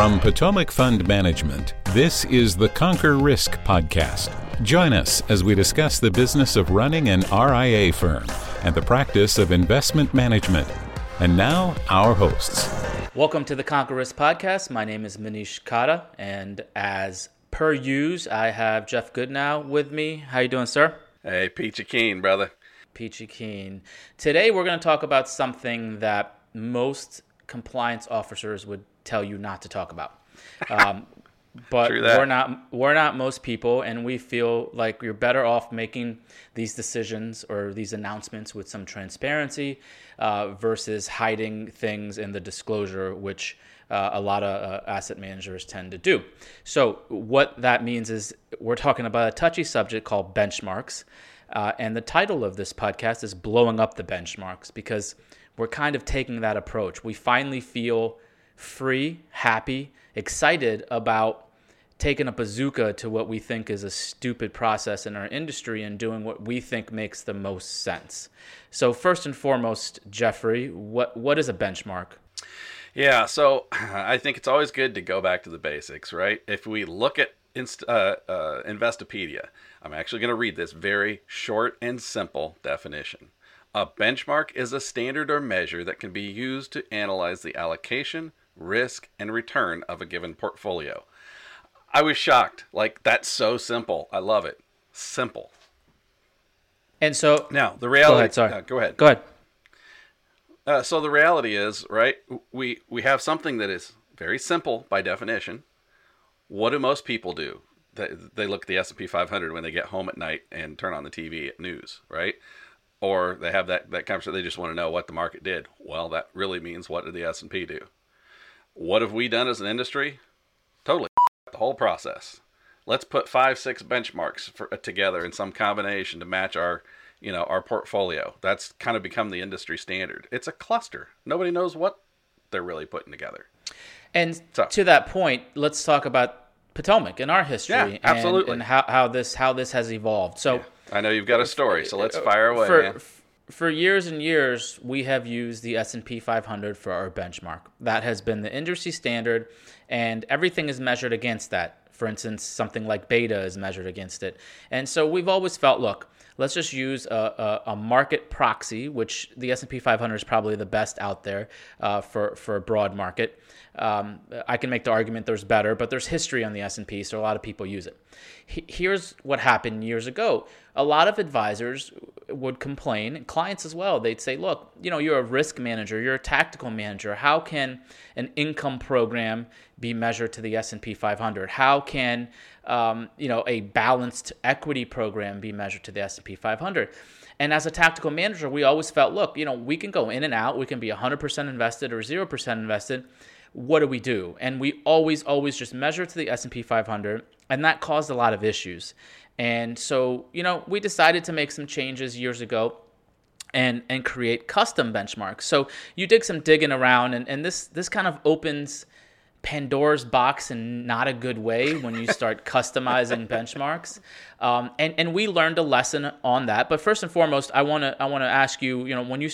From Potomac Fund Management, this is the Conquer Risk podcast. Join us as we discuss the business of running an RIA firm and the practice of investment management. And now, our hosts. Welcome to the Conquer Risk podcast. My name is Manish Khatta, and as per use, I have Jeff Goodnow with me. How you doing, sir? Hey, Peachy Keen, brother. Peachy Keen. Today, we're going to talk about something that most compliance officers would tell you not to talk about. Um, but we're not we're not most people, and we feel like you're better off making these decisions or these announcements with some transparency uh, versus hiding things in the disclosure, which uh, a lot of uh, asset managers tend to do. So what that means is we're talking about a touchy subject called benchmarks, uh, and the title of this podcast is "Blowing Up the Benchmarks" because we're kind of taking that approach. We finally feel free, happy, excited about taking a bazooka to what we think is a stupid process in our industry and doing what we think makes the most sense. So first and foremost, Jeffrey, what what is a benchmark? Yeah, so I think it's always good to go back to the basics, right? If we look at Inst- uh, uh, Investopedia, I'm actually going to read this very short and simple definition. A benchmark is a standard or measure that can be used to analyze the allocation, risk, and return of a given portfolio. I was shocked. Like, that's so simple. I love it. Simple. And so. Now, the reality. Go ahead. Sorry. Uh, go ahead. Go ahead. Uh, so the reality is, right? We we have something that is very simple by definition. What do most people do? They, they look at the S and P 500 when they get home at night and turn on the TV at news, right? Or they have that that conversation. They just want to know what the market did. Well, that really means what did the S and P do? What have we done as an industry? Totally the whole process. Let's put five, six benchmarks for, uh, together in some combination to match our you know our portfolio. That's kind of become the industry standard. It's a cluster. Nobody knows what they're really putting together. And so. to that point, let's talk about Potomac and our history. Yeah, absolutely. And, and how, how this how this has evolved. So yeah. I know you've got a story, so let's uh, fire away. For, for years and years, we have used the S&P 500 for our benchmark. That has been the industry standard, and everything is measured against that. For instance, something like beta is measured against it. And so we've always felt, look, let's just use a, a, a market proxy, which the S&P 500 is probably the best out there uh, for, for a broad market. Um, I can make the argument there's better, but there's history on the S&P, so a lot of people use it. Here's what happened years ago. A lot of advisors would complain, clients as well. They'd say, "Look, you know, you're a risk manager, you're a tactical manager. How can an income program be measured to the S&P 500? How can um, you know a balanced equity program be measured to the S&P 500?" And as a tactical manager, we always felt, look, you know, we can go in and out. We can be 100% invested or 0% invested what do we do? And we always, always just measure to the S&P 500, and that caused a lot of issues. And so, you know, we decided to make some changes years ago and and create custom benchmarks. So you did some digging around, and, and this this kind of opens Pandora's box in not a good way when you start customizing benchmarks. Um, and and we learned a lesson on that. But first and foremost, I want to I want to ask you, you know, when you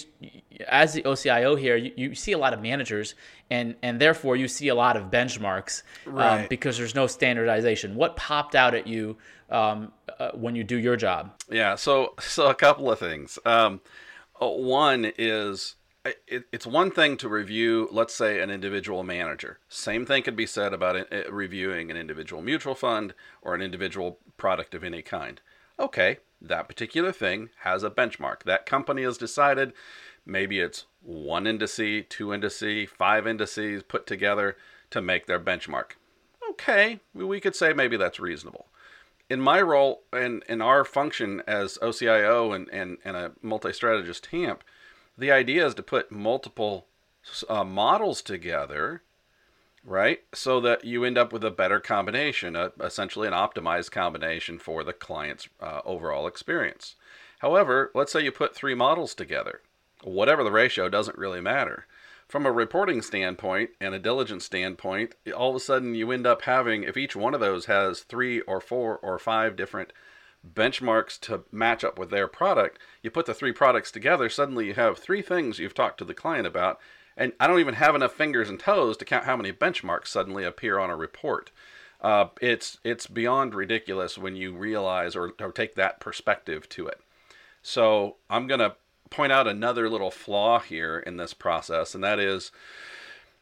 as the OCIO here, you, you see a lot of managers, and and therefore you see a lot of benchmarks um, right. um, because there's no standardization. What popped out at you um, uh, when you do your job? Yeah, so so a couple of things. Um, uh, one is it, it's one thing to review, let's say, an individual manager. Same thing could be said about it, uh, reviewing an individual mutual fund or an individual product of any kind. Okay, that particular thing has a benchmark. That company has decided maybe it's one indice, two indices, five indices put together to make their benchmark. Okay, we could say maybe that's reasonable. In my role and in our function as OCIO and, and, and a multi strategist TAMP, the idea is to put multiple uh, models together, right? So that you end up with a better combination, a, essentially an optimized combination for the client's uh, overall experience. However, let's say you put three models together. Whatever the ratio doesn't really matter. From a reporting standpoint and a diligence standpoint, all of a sudden you end up having, if each one of those has three or four or five different benchmarks to match up with their product. You put the three products together, suddenly you have three things you've talked to the client about, and I don't even have enough fingers and toes to count how many benchmarks suddenly appear on a report. Uh, it's it's beyond ridiculous when you realize or, or take that perspective to it. So I'm going to point out another little flaw here in this process, and that is,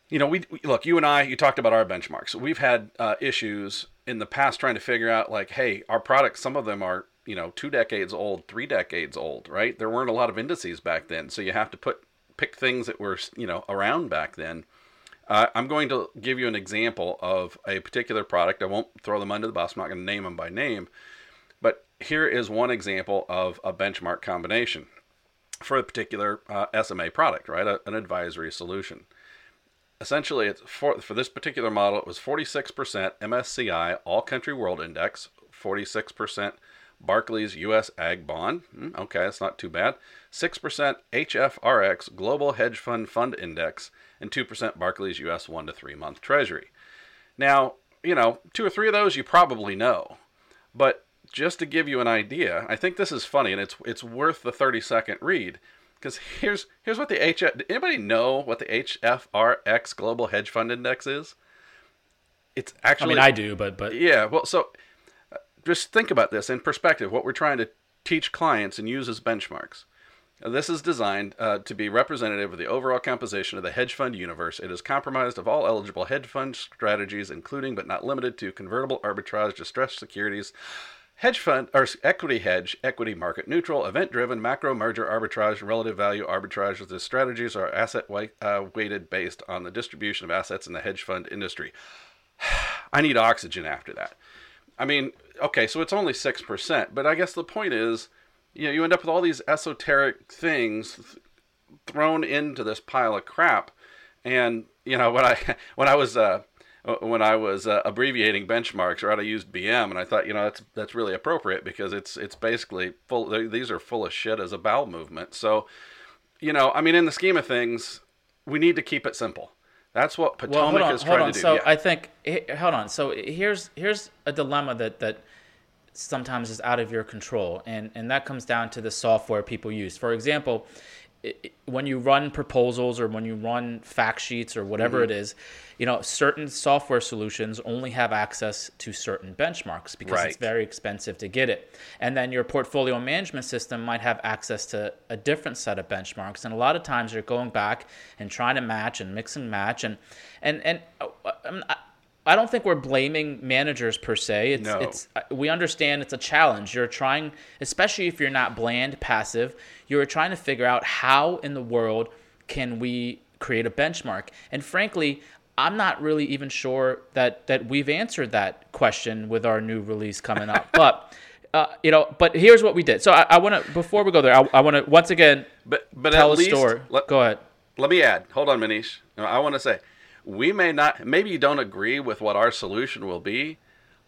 you know, we, we look, you and I, you talked about our benchmarks. We've had uh, issues in the past trying to figure out, like, hey, our products, some of them are, you know, two decades old, three decades old, right? There weren't a lot of indices back then, so you have to put pick things that were, you know, around back then. Uh, I'm going to give you an example of a particular product. I won't throw them under the bus. I'm not going to name them by name. But here is one example of a benchmark combination for a particular uh, SMA product, right? A, an advisory solution. Essentially, it's for, for this particular model, it was 46% MSCI All Country World Index, 46% Barclays US Ag Bond. Hmm, okay, that's not too bad. 6% HFRX Global Hedge Fund Fund Index, and 2% Barclays US 1 to 3 month Treasury. Now, you know, two or three of those you probably know. But just to give you an idea, I think this is funny and it's it's worth the 30 second read because here's here's what the HF anybody know what the HFRX Global Hedge Fund Index is? It's actually I mean I do, but but yeah, well so uh, just think about this in perspective what we're trying to teach clients and use as benchmarks. This is designed uh, to be representative of the overall composition of the hedge fund universe. It is comprised of all eligible hedge fund strategies, including but not limited to convertible arbitrage, distressed securities, hedge fund or equity hedge, equity market neutral, event driven, macro merger arbitrage, relative value arbitrage. The strategies are asset uh, weighted based on the distribution of assets in the hedge fund industry. I need oxygen after that. I mean, okay, so it's only 6%, but I guess the point is you know, you end up with all these esoteric things th- thrown into this pile of crap. And you know, when I when I was uh, when I was uh, abbreviating benchmarks, right, I used BM, and I thought, you know, that's that's really appropriate because it's it's basically full. These are full of shit as a bowel movement. So, you know, I mean, in the scheme of things, we need to keep it simple. That's what Potomac well, on, is trying to do. So yeah. I think, hold on. So here's here's a dilemma that that sometimes is out of your control and and that comes down to the software people use for example it, when you run proposals or when you run fact sheets or whatever mm-hmm. it is you know certain software solutions only have access to certain benchmarks because right. it's very expensive to get it and then your portfolio management system might have access to a different set of benchmarks and a lot of times you're going back and trying to match and mix and match and and and uh, I, don't think we're blaming managers per se. It's, no. it's uh, we understand it's a challenge. You're trying, especially if you're not bland, passive. You're trying to figure out how in the world can we create a benchmark. And frankly, I'm not really even sure that that we've answered that question with our new release coming up. but uh, you know, but here's what we did. So I, I want to before we go there, I, I want to once again but, but tell a least, story. Let, go ahead. Let me add. Hold on, Manish. I want to say we may not maybe you don't agree with what our solution will be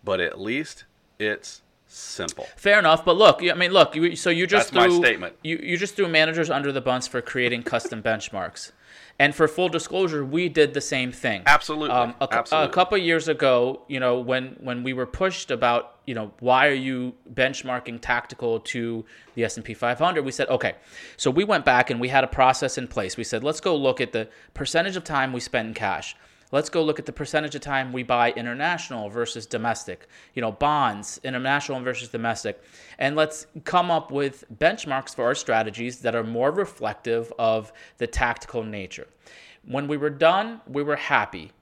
but at least it's simple fair enough but look i mean look you, so you just That's threw, my statement you, you just threw managers under the bus for creating custom benchmarks and for full disclosure, we did the same thing. Absolutely. Um, a, Absolutely. a couple years ago, you know, when when we were pushed about, you know, why are you benchmarking tactical to the S&P 500, we said, okay. So we went back and we had a process in place. We said, let's go look at the percentage of time we spend in cash. Let's go look at the percentage of time we buy international versus domestic, you know, bonds, international versus domestic. And let's come up with benchmarks for our strategies that are more reflective of the tactical nature. When we were done, we were happy.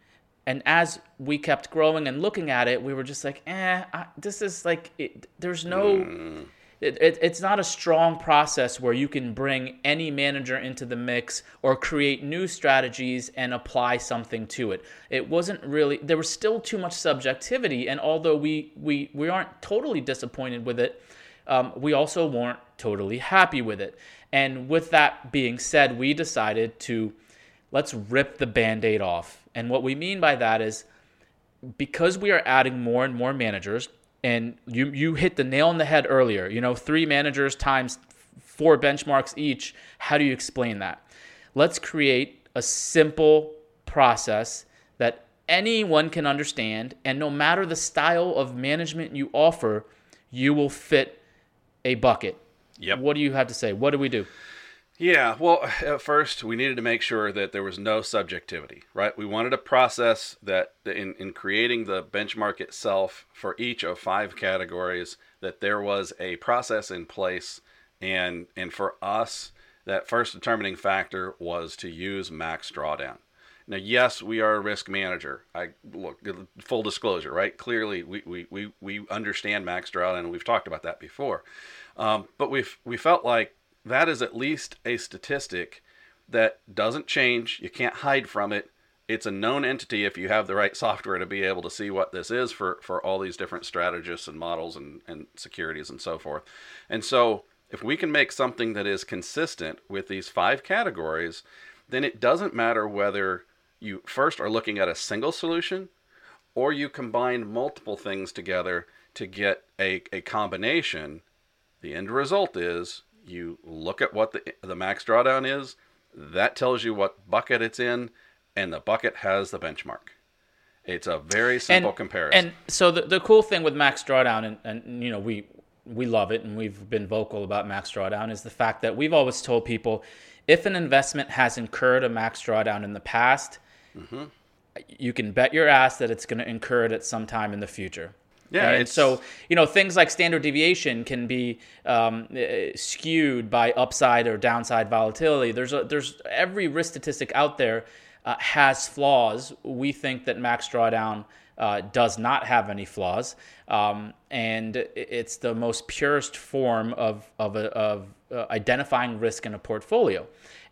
And as we kept growing and looking at it, we were just like, eh, I, this is like, it, there's no. Mm it, it, it's not a strong process where you can bring any manager into the mix or create new strategies and apply something to it. It wasn't really there was still too much subjectivity, and although we we we aren't totally disappointed with it, um, we also weren't totally happy with it. And with that being said, we decided to let's rip the band-aid off. And what we mean by that is because we are adding more and more managers and you you hit the nail on the head earlier. You know, three managers times four benchmarks each. How do you explain that? Let's create a simple process that anyone can understand, and no matter the style of management you offer, you will fit a bucket. Yep. What do you have to say? What do we do? Yeah, well, at first we needed to make sure that there was no subjectivity, right? We wanted a process that, in, in creating the benchmark itself for each of five categories, that there was a process in place, and and for us, that first determining factor was to use max drawdown. Now, yes, we are a risk manager. I look full disclosure, right? Clearly, we we, we, we understand max drawdown, and we've talked about that before. Um, but we've we felt like that is at least a statistic that doesn't change. You can't hide from it. It's a known entity if you have the right software to be able to see what this is for, for all these different strategists and models and, and securities and so forth. And so, if we can make something that is consistent with these five categories, then it doesn't matter whether you first are looking at a single solution or you combine multiple things together to get a, a combination. The end result is you look at what the, the max drawdown is, that tells you what bucket it's in, and the bucket has the benchmark. It's a very simple and, comparison. And so the, the cool thing with max drawdown, and, and you know we we love it, and we've been vocal about max drawdown, is the fact that we've always told people if an investment has incurred a max drawdown in the past, mm-hmm. you can bet your ass that it's going to incur it at some time in the future. Yeah, and so you know things like standard deviation can be um, eh, skewed by upside or downside volatility. There's a, there's every risk statistic out there uh, has flaws. We think that max drawdown uh, does not have any flaws, um, and it's the most purest form of of, a, of uh, identifying risk in a portfolio.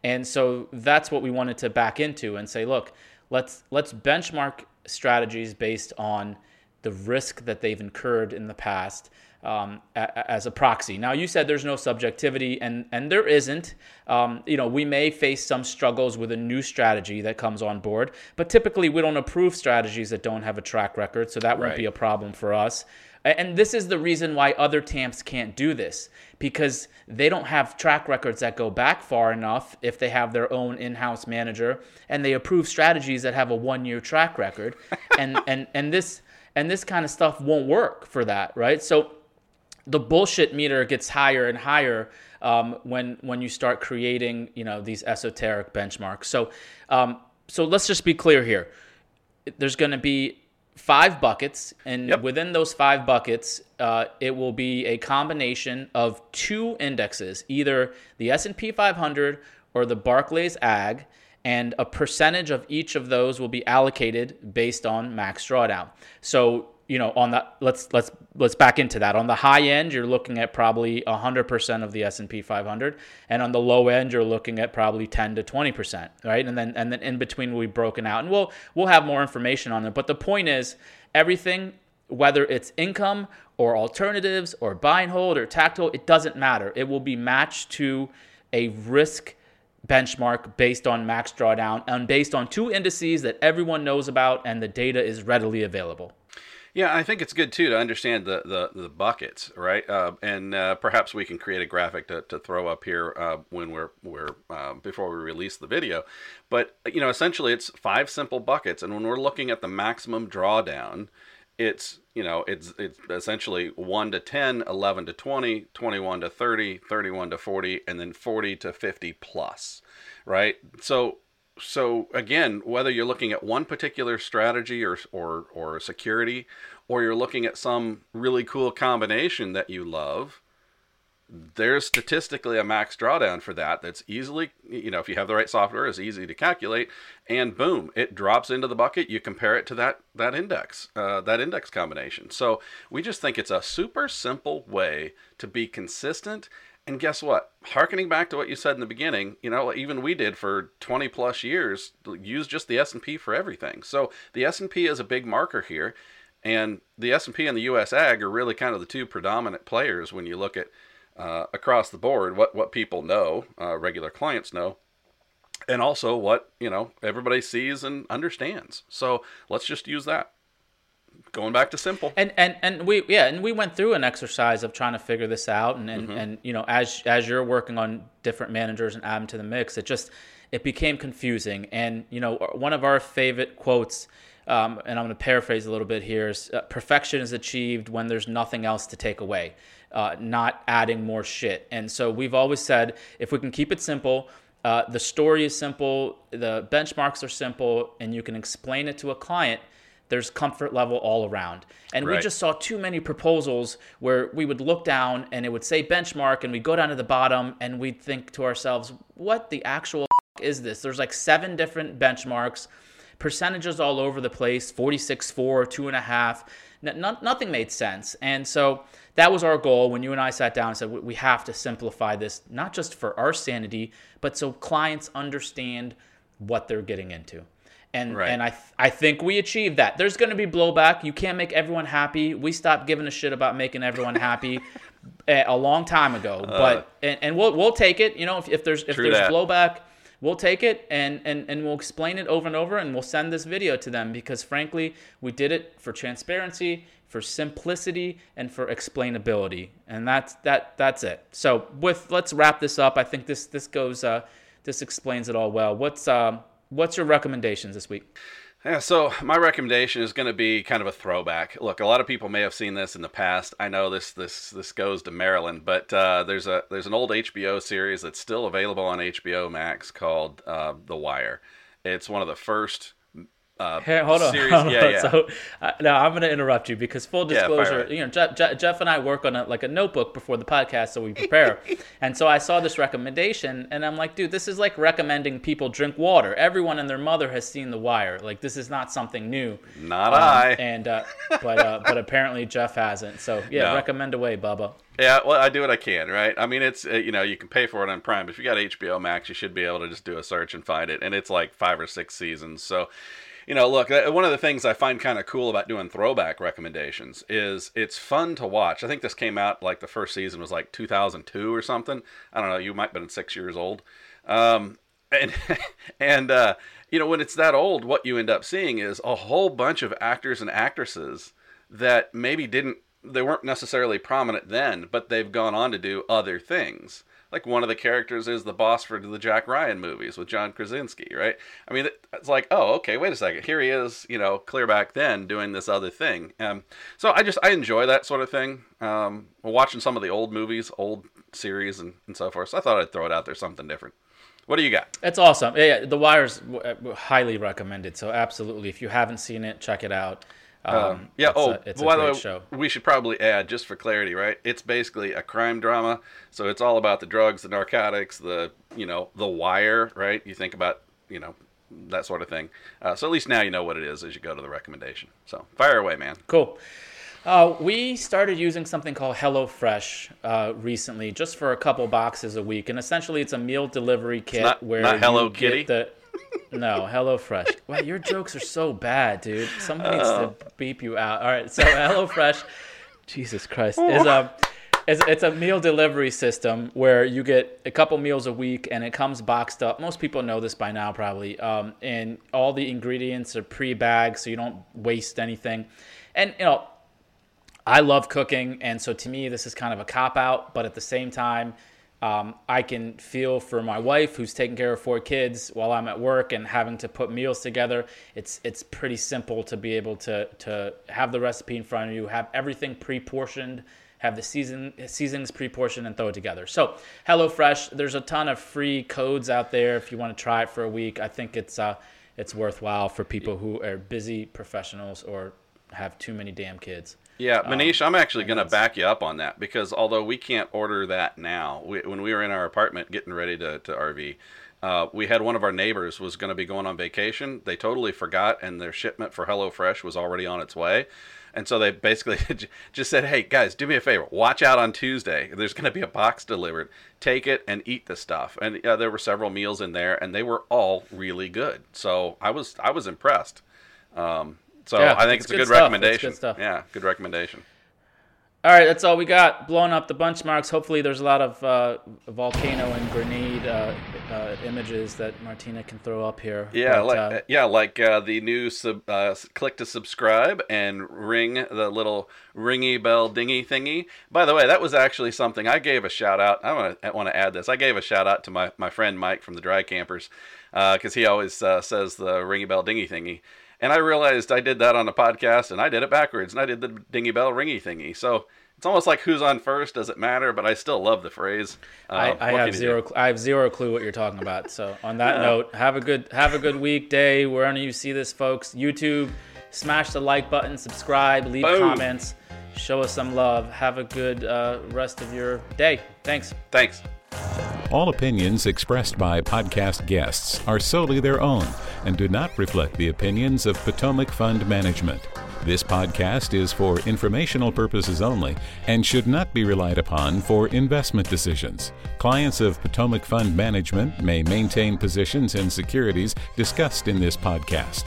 And so that's what we wanted to back into and say, look, let's let's benchmark strategies based on the risk that they've incurred in the past um, a, as a proxy. Now, you said there's no subjectivity, and and there isn't. Um, you know, we may face some struggles with a new strategy that comes on board, but typically we don't approve strategies that don't have a track record, so that won't be a problem for us. And this is the reason why other TAMPs can't do this because they don't have track records that go back far enough if they have their own in-house manager and they approve strategies that have a one-year track record and and and this and this kind of stuff won't work for that, right? So the bullshit meter gets higher and higher um, when when you start creating you know these esoteric benchmarks. So um, so let's just be clear here. There's going to be five buckets, and Yep. within those five buckets, uh, it will be a combination of two indexes, either the S&P 500 or the Barclays Ag, and a percentage of each of those will be allocated based on max drawdown. So you know on the let's let's let's back into that. On the high end you're looking at probably 100% of the S&P 500 and on the low end you're looking at probably 10 to 20% right? And then and then in between will be broken out and we'll we'll have more information on it. But the point is everything whether it's income or alternatives or buy and hold or tactile it doesn't matter. It will be matched to a risk benchmark based on max drawdown and based on two indices that everyone knows about and the data is readily available Yeah, I think it's good too to understand the the, the buckets, right? Uh, and uh, perhaps we can create a graphic to, to throw up here uh, when we're we're uh, before we release the video. But you know, essentially, it's five simple buckets, and when we're looking at the maximum drawdown, it's you know it's it's essentially 1 to 10 11 to 20 21 to 30 31 to 40 and then 40 to 50 plus right so so again whether you're looking at one particular strategy or or or security or you're looking at some really cool combination that you love there's statistically a max drawdown for that that's easily you know if you have the right software is easy to calculate and boom it drops into the bucket you compare it to that that index uh, that index combination. So we just think it's a super simple way to be consistent and guess what harkening back to what you said in the beginning you know even we did for 20 plus years use just the s&p for everything so the s&p is a big marker here and the s&p and the us ag are really kind of the two predominant players when you look at uh, across the board what what people know, uh, regular clients know, and also what you know everybody sees and understands. So let's just use that. Going back to simple. and and and we yeah and we went through an exercise of trying to figure this out and and, and you know as as you're working on different managers and add them to the mix it just it became confusing and you know one of our favorite quotes um, and I'm going to paraphrase a little bit here, is uh, perfection is achieved when there's nothing else to take away, uh, not adding more shit. And so we've always said if we can keep it simple, uh, the story is simple, the benchmarks are simple, and you can explain it to a client. There's comfort level all around. And we just saw too many proposals where we would look down and it would say benchmark, and we go down to the bottom and we'd think to ourselves, what the actual f- is this? There's like seven different benchmarks, percentages all over the place 46, 4, 2.5. N- no- nothing made sense. And so that was our goal when you and I sat down and said, we have to simplify this, not just for our sanity, but so clients understand what they're getting into. And, Right. and I, th- I think we achieved that. There's going to be blowback. You can't make everyone happy. We stopped giving a shit about making everyone happy a a long time ago. but and, and we'll we'll take it. You know, if, if there's if there's that. blowback, we'll take it and, and and we'll explain it over and over and we'll send this video to them because frankly, we did it for transparency, for simplicity, and for explainability. And that's that that's it. So with let's wrap this up. I think this this goes uh this explains it all well. What's um what's your recommendations this week? Yeah, so my recommendation is going to be kind of a throwback. Look, a lot of people may have seen this in the past. I know this this this goes to Maryland, but uh, there's a there's an old HBO series that's still available on HBO Max called uh, The Wire. It's one of the first. Uh, Hey, hold on. series. hold yeah, on. yeah. So uh, now I'm going to interrupt you because full disclosure, away. you know, Jeff, Jeff, Jeff and I work on a, like a notebook before the podcast, so we prepare. and so I saw this recommendation, and I'm like, dude, this is like recommending people drink water. Everyone and their mother has seen The Wire. Like this is not something new. Not Um, I. And uh, but uh, but apparently Jeff hasn't. So yeah, No. recommend away, Bubba. Yeah, well, I do what I can, right? I mean, it's uh, you know you can pay for it on Prime, but if you got HBO Max, you should be able to just do a search and find it, and it's like five or six seasons. So, you know, look, uh, one of the things I find kind of cool about doing throwback recommendations is it's fun to watch. I think this came out like the first season was like 2002 or something. I don't know. You might have been six years old. Um, and and uh, you know when it's that old, what you end up seeing is a whole bunch of actors and actresses that maybe didn't they weren't necessarily prominent then, but they've gone on to do other things. Like one of the characters is the boss for the Jack Ryan movies with John Krasinski, right? I mean, it's like, oh, okay, wait a second, here he is, you know, clear back then doing this other thing. Um, so I just I enjoy that sort of thing. Um, watching some of the old movies, old series, and, and so forth. So I thought I'd throw it out there, something different. What do you got? It's awesome. Yeah, yeah, The Wire's highly recommended. So absolutely, if you haven't seen it, check it out. Um, Yeah. it's oh, a, it's a by the way, show. we should probably add, just for clarity, right? It's basically a crime drama, so it's all about the drugs, the narcotics, the you know, the wire, right? You think about you know that sort of thing. Uh, so at least now you know what it is as you go to the recommendation. So fire away, man. Cool. Uh, we started using something called HelloFresh uh, recently, just for a couple boxes a week, and essentially it's a meal delivery kit not- where not Hello you get Kitty? the no HelloFresh. Wow, your jokes are so bad, dude. Someone needs Oh. to beep you out. All right, so HelloFresh, Jesus Christ, is a it's, it's a meal delivery system where you get a couple meals a week and it comes boxed up. Most people know this by now, probably. Um, and all the ingredients are pre-bagged, so you don't waste anything. And you know, I love cooking, and so to me, this is kind of a cop out. But at the same time, um, I can feel for my wife who's taking care of four kids while I'm at work and having to put meals together. It's it's pretty simple to be able to to have the recipe in front of you, have everything pre-portioned, have the season seasonings pre-portioned, and throw it together. So HelloFresh, there's a ton of free codes out there if you want to try it for a week. I think it's uh it's worthwhile for people who are busy professionals or have too many damn kids. Yeah, Manish, I'm actually going to back you up on that because although we can't order that now, we, when we were in our apartment getting ready to, to RV, uh, we had one of our neighbors was going to be going on vacation. They totally forgot, and their shipment for HelloFresh was already on its way. And so they basically just said, "Hey guys, do me a favor. Watch out on Tuesday. There's going to be a box delivered. Take it and eat the stuff." And yeah, there were several meals in there, and they were all really good. So I was I was impressed. Um, so Yeah, I think it's it's, a good good good recommendation. stuff. Yeah, good recommendation. All right, that's all we got. Blowing up the benchmarks. Hopefully, there's a lot of uh, volcano and grenade uh, uh, images that Martina can throw up here. Yeah, But, like uh, yeah, like uh, the new sub, uh, click to subscribe and ring the little ringy bell dingy thingy. By the way, that was actually something I gave a shout out. I want to want to add this. I gave a shout out to my, my friend Mike from the Dry Campers because he always uh, says the ringy bell dingy thingy. And I realized I did that on the podcast, and I did it backwards, and I did the dingy bell ringy thingy. So it's almost like who's on first does it matter? But I still love the phrase. Uh, I, I have zero. I have zero clue what you're talking about. So on that note, have a good have a good week, day, wherever you see this, folks. YouTube, smash the like button, subscribe, leave Boom. comments, show us some love. Have a good uh, rest of your day. Thanks. Thanks. All opinions expressed by podcast guests are solely their own and do not reflect the opinions of Potomac Fund Management. This podcast is for informational purposes only and should not be relied upon for investment decisions. Clients of Potomac Fund Management may maintain positions in securities discussed in this podcast.